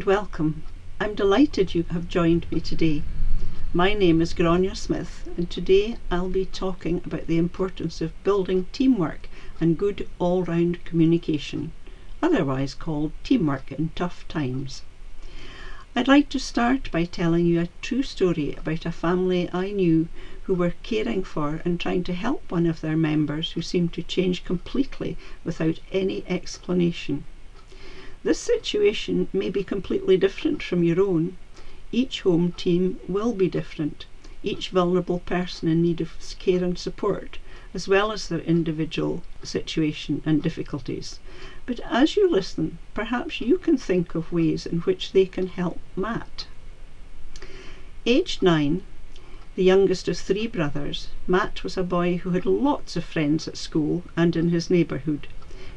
And welcome. I'm delighted you have joined me today. My name is Grania Smith, and today I'll be talking about the importance of building teamwork and good all round communication, otherwise called teamwork in tough times. I'd like to start by telling you a true story about a family I knew who were caring for and trying to help one of their members who seemed to change completely without any explanation. This situation may be completely different from your own. Each home team will be different, each vulnerable person in need of care and support, as well as their individual situation and difficulties. But as you listen, perhaps you can think of ways in which they can help Matt. Aged nine, the youngest of three brothers, Matt was a boy who had lots of friends at school and in his neighbourhood.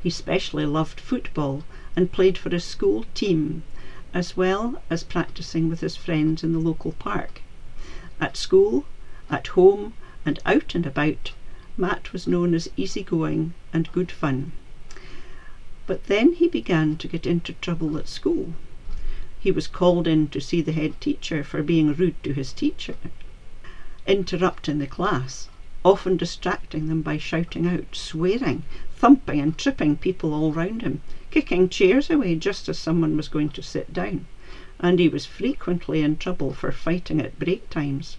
He specially loved football and played for his school team, as well as practicing with his friends in the local park. At school, at home, and out and about, Matt was known as easygoing and good fun. But then he began to get into trouble at school. He was called in to see the head teacher for being rude to his teacher, interrupting the class, often distracting them by shouting out, swearing, thumping and tripping people all round him, kicking chairs away just as someone was going to sit down, and he was frequently in trouble for fighting at break times.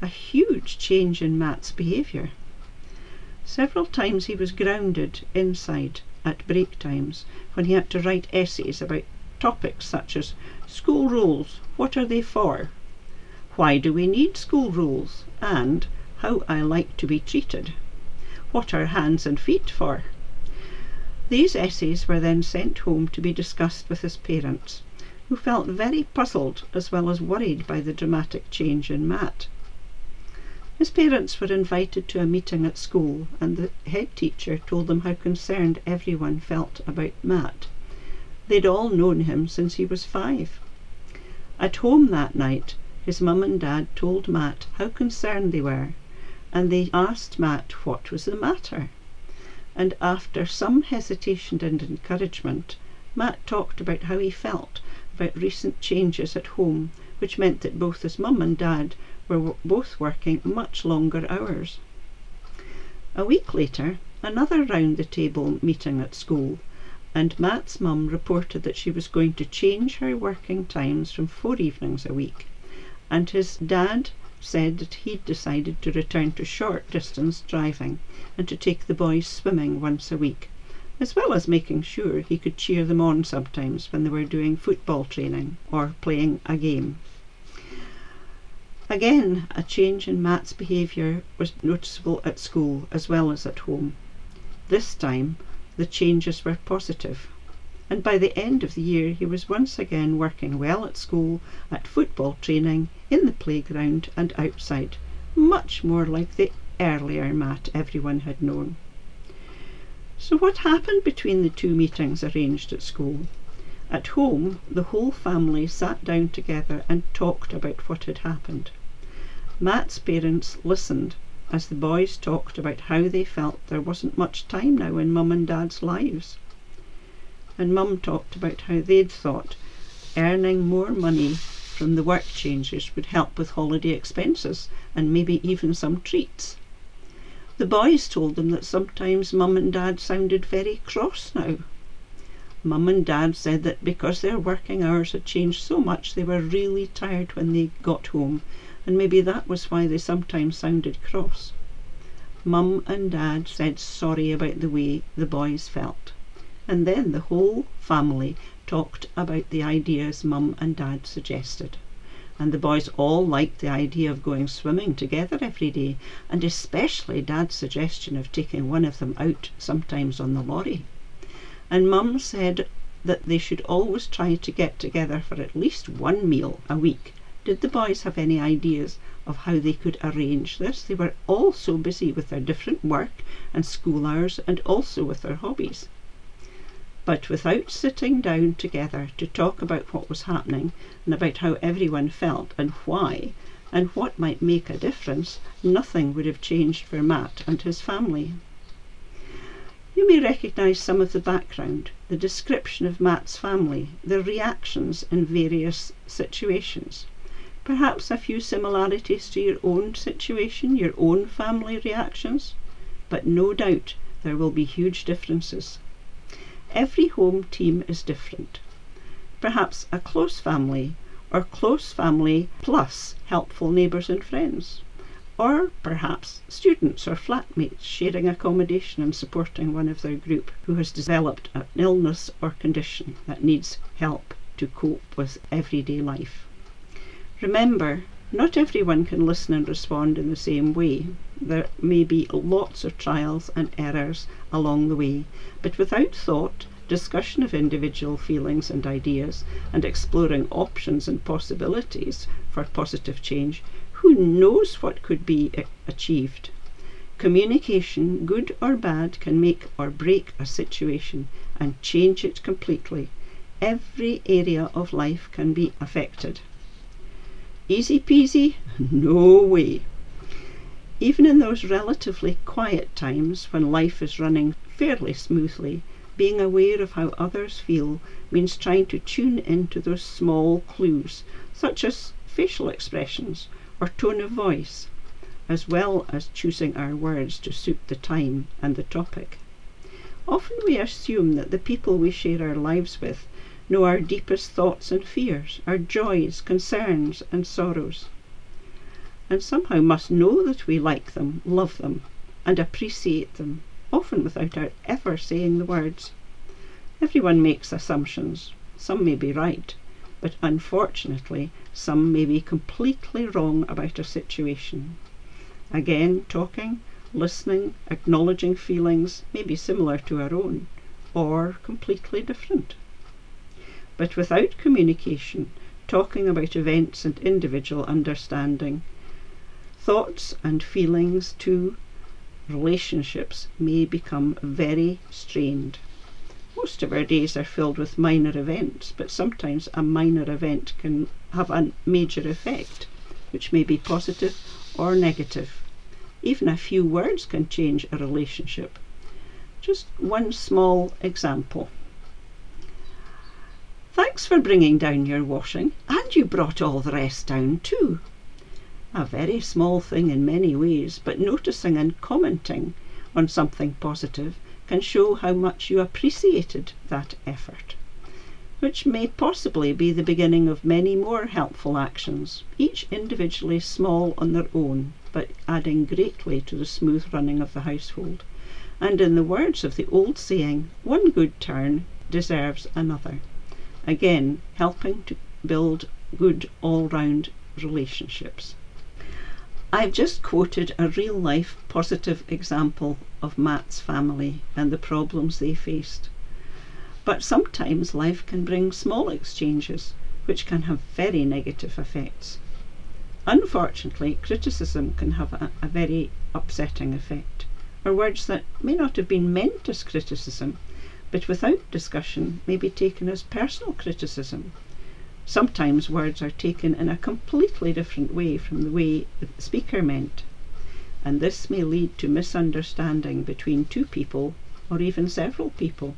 A huge change in Matt's behaviour. Several times he was grounded inside at break times when he had to write essays about topics such as school rules, what are they for? Why do we need school rules? And how I like to be treated. What are hands and feet for? These essays were then sent home to be discussed with his parents, who felt very puzzled as well as worried by the dramatic change in Matt. His parents were invited to a meeting at school, and the head teacher told them how concerned everyone felt about Matt. They'd all known him since he was five. At home that night, his mum and dad told Matt how concerned they were and they asked Matt what was the matter. And after some hesitation and encouragement, Matt talked about how he felt about recent changes at home, which meant that both his mum and dad were both working much longer hours. A week later, another round the table meeting at school, and Matt's mum reported that she was going to change her working times from four evenings a week, and his dad said that he'd decided to return to short distance driving and to take the boys swimming once a week, as well as making sure he could cheer them on sometimes when they were doing football training or playing a game. Again, a change in Matt's behaviour was noticeable at school as well as at home. This time, the changes were positive and by the end of the year he was once again working well at school, at football training, in the playground, and outside, much more like the earlier Matt everyone had known. So, what happened between the two meetings arranged at school? At home, the whole family sat down together and talked about what had happened. Matt's parents listened as the boys talked about how they felt there wasn't much time now in mum and dad's lives and Mum talked about how they'd thought earning more money from the work changes would help with holiday expenses and maybe even some treats. The boys told them that sometimes Mum and Dad sounded very cross now. Mum and Dad said that because their working hours had changed so much, they were really tired when they got home, and maybe that was why they sometimes sounded cross. Mum and Dad said sorry about the way the boys felt and then the whole family talked about the ideas Mum and Dad suggested. And the boys all liked the idea of going swimming together every day, and especially Dad's suggestion of taking one of them out sometimes on the lorry. And Mum said that they should always try to get together for at least one meal a week. Did the boys have any ideas of how they could arrange this? They were all so busy with their different work and school hours and also with their hobbies. But without sitting down together to talk about what was happening and about how everyone felt and why and what might make a difference, nothing would have changed for Matt and his family. You may recognise some of the background, the description of Matt's family, their reactions in various situations. Perhaps a few similarities to your own situation, your own family reactions, but no doubt there will be huge differences. Every home team is different. Perhaps a close family or close family plus helpful neighbours and friends. Or perhaps students or flatmates sharing accommodation and supporting one of their group who has developed an illness or condition that needs help to cope with everyday life. Remember, not everyone can listen and respond in the same way. There may be lots of trials and errors along the way, but without thought, discussion of individual feelings and ideas, and exploring options and possibilities for positive change, who knows what could be achieved? Communication, good or bad, can make or break a situation and change it completely. Every area of life can be affected. Easy peasy? No way. Even in those relatively quiet times when life is running fairly smoothly, being aware of how others feel means trying to tune into those small clues, such as facial expressions or tone of voice, as well as choosing our words to suit the time and the topic. Often we assume that the people we share our lives with know our deepest thoughts and fears, our joys, concerns, and sorrows, and somehow must know that we like them, love them, and appreciate them, often without our ever saying the words. Everyone makes assumptions. Some may be right, but unfortunately, some may be completely wrong about a situation. Again, talking, listening, acknowledging feelings may be similar to our own, or completely different. But without communication, talking about events and individual understanding, thoughts and feelings too, relationships may become very strained. Most of our days are filled with minor events, but sometimes a minor event can have a major effect, which may be positive or negative. Even a few words can change a relationship. Just one small example. Thanks for bringing down your washing, and you brought all the rest down too. A very small thing in many ways, but noticing and commenting on something positive can show how much you appreciated that effort, which may possibly be the beginning of many more helpful actions, each individually small on their own, but adding greatly to the smooth running of the household. And in the words of the old saying, one good turn deserves another again helping to build good all round relationships. I've just quoted a real life positive example of Matt's family and the problems they faced. But sometimes life can bring small exchanges which can have very negative effects. Unfortunately, criticism can have a, a very upsetting effect, or words that may not have been meant as criticism but without discussion may be taken as personal criticism. Sometimes words are taken in a completely different way from the way the speaker meant, and this may lead to misunderstanding between two people or even several people.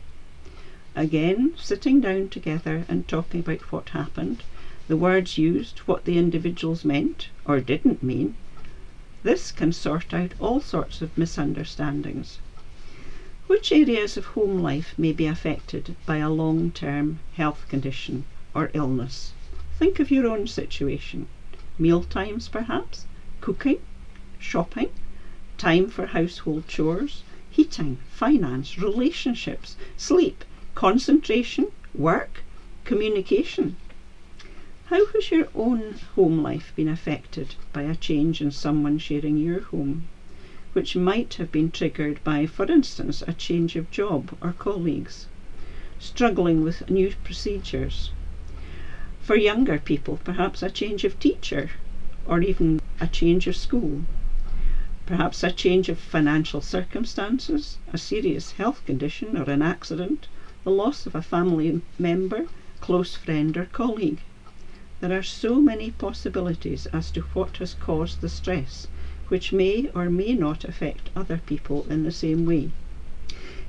Again, sitting down together and talking about what happened, the words used, what the individuals meant or didn't mean, this can sort out all sorts of misunderstandings. Which areas of home life may be affected by a long term health condition or illness? Think of your own situation. Meal times, perhaps, cooking, shopping, time for household chores, heating, finance, relationships, sleep, concentration, work, communication. How has your own home life been affected by a change in someone sharing your home? Which might have been triggered by, for instance, a change of job or colleagues, struggling with new procedures. For younger people, perhaps a change of teacher or even a change of school. Perhaps a change of financial circumstances, a serious health condition or an accident, the loss of a family member, close friend, or colleague. There are so many possibilities as to what has caused the stress which may or may not affect other people in the same way.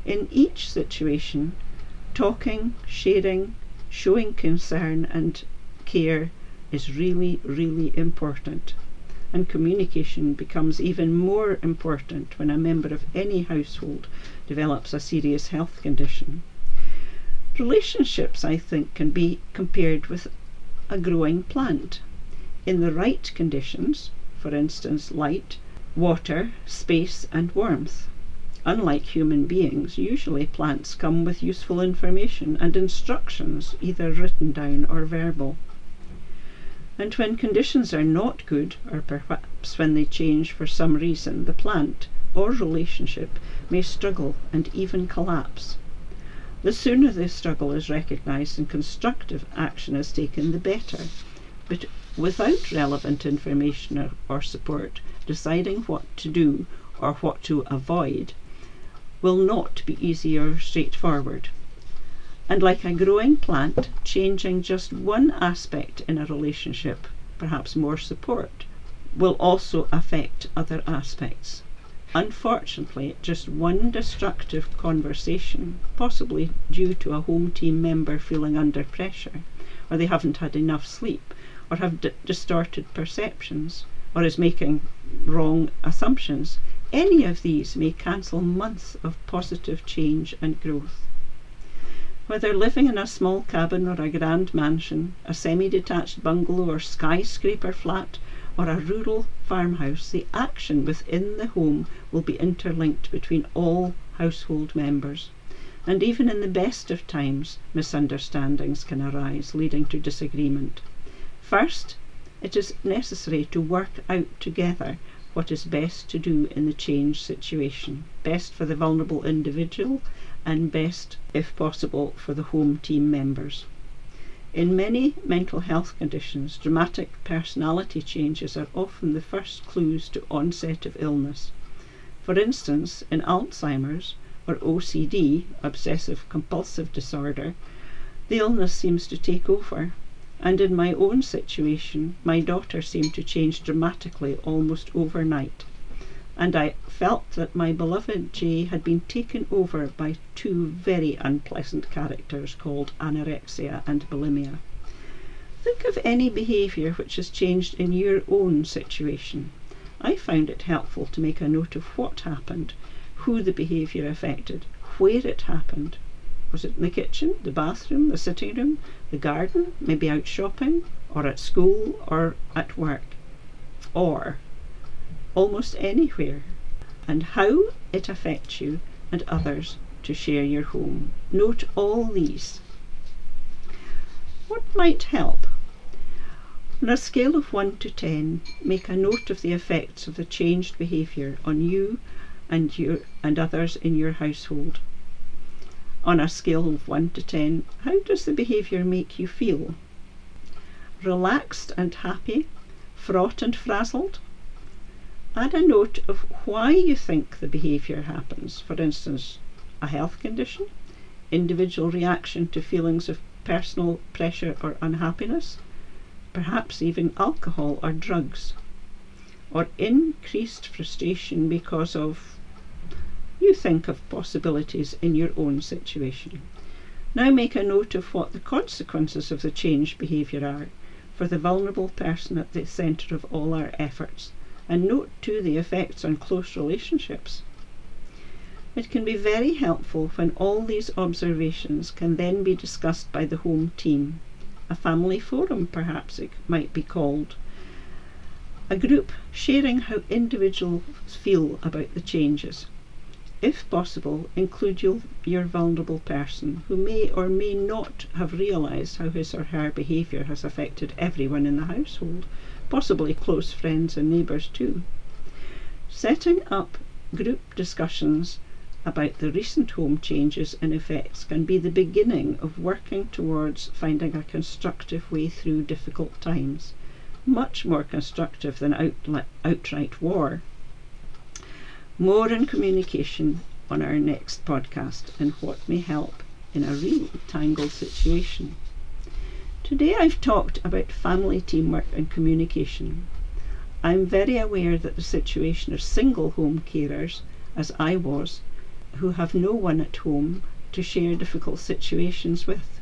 In each situation, talking, sharing, showing concern and care is really, really important. And communication becomes even more important when a member of any household develops a serious health condition. Relationships, I think, can be compared with a growing plant. In the right conditions, for instance, light, water, space, and warmth. Unlike human beings, usually plants come with useful information and instructions, either written down or verbal. And when conditions are not good, or perhaps when they change for some reason, the plant or relationship may struggle and even collapse. The sooner this struggle is recognized and constructive action is taken, the better. But without relevant information or, or support, deciding what to do or what to avoid will not be easy or straightforward. And like a growing plant, changing just one aspect in a relationship, perhaps more support, will also affect other aspects. Unfortunately, just one destructive conversation, possibly due to a home team member feeling under pressure, or they haven't had enough sleep, or have d- distorted perceptions, or is making wrong assumptions, any of these may cancel months of positive change and growth. Whether living in a small cabin or a grand mansion, a semi detached bungalow or skyscraper flat, or a rural farmhouse, the action within the home will be interlinked between all household members. And even in the best of times, misunderstandings can arise, leading to disagreement. First, it is necessary to work out together what is best to do in the changed situation, best for the vulnerable individual, and best, if possible, for the home team members. In many mental health conditions, dramatic personality changes are often the first clues to onset of illness. For instance, in Alzheimer's or OCD, obsessive compulsive disorder, the illness seems to take over. And in my own situation, my daughter seemed to change dramatically almost overnight. And I felt that my beloved Jay had been taken over by two very unpleasant characters called anorexia and bulimia. Think of any behaviour which has changed in your own situation. I found it helpful to make a note of what happened, who the behaviour affected, where it happened. Was it in the kitchen, the bathroom, the sitting room, the garden, maybe out shopping, or at school, or at work, or almost anywhere, and how it affects you and others to share your home. Note all these. What might help? On a scale of 1 to 10, make a note of the effects of the changed behaviour on you and your and others in your household. On a scale of 1 to 10, how does the behaviour make you feel? Relaxed and happy, fraught and frazzled? Add a note of why you think the behaviour happens. For instance, a health condition, individual reaction to feelings of personal pressure or unhappiness, perhaps even alcohol or drugs, or increased frustration because of you think of possibilities in your own situation. Now make a note of what the consequences of the changed behaviour are for the vulnerable person at the centre of all our efforts and note too the effects on close relationships. It can be very helpful when all these observations can then be discussed by the home team. A family forum, perhaps it might be called. A group sharing how individuals feel about the changes. If possible, include your, your vulnerable person who may or may not have realised how his or her behaviour has affected everyone in the household possibly close friends and neighbours too. Setting up group discussions about the recent home changes and effects can be the beginning of working towards finding a constructive way through difficult times, much more constructive than outli- outright war. More in communication on our next podcast and what may help in a real tangled situation. Today I've talked about family teamwork and communication. I'm very aware that the situation of single home carers, as I was, who have no one at home to share difficult situations with.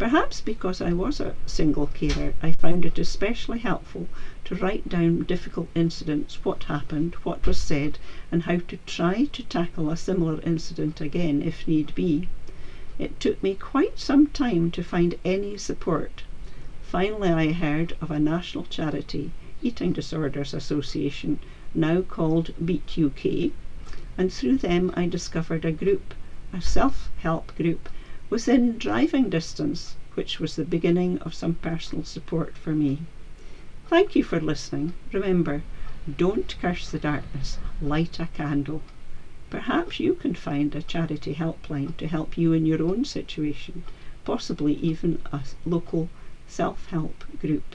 Perhaps because I was a single carer, I found it especially helpful to write down difficult incidents, what happened, what was said, and how to try to tackle a similar incident again if need be. It took me quite some time to find any support. Finally, I heard of a national charity, Eating Disorders Association, now called Beat UK, and through them I discovered a group, a self help group, within driving distance, which was the beginning of some personal support for me. Thank you for listening. Remember, don't curse the darkness, light a candle. Perhaps you can find a charity helpline to help you in your own situation, possibly even a local self help group.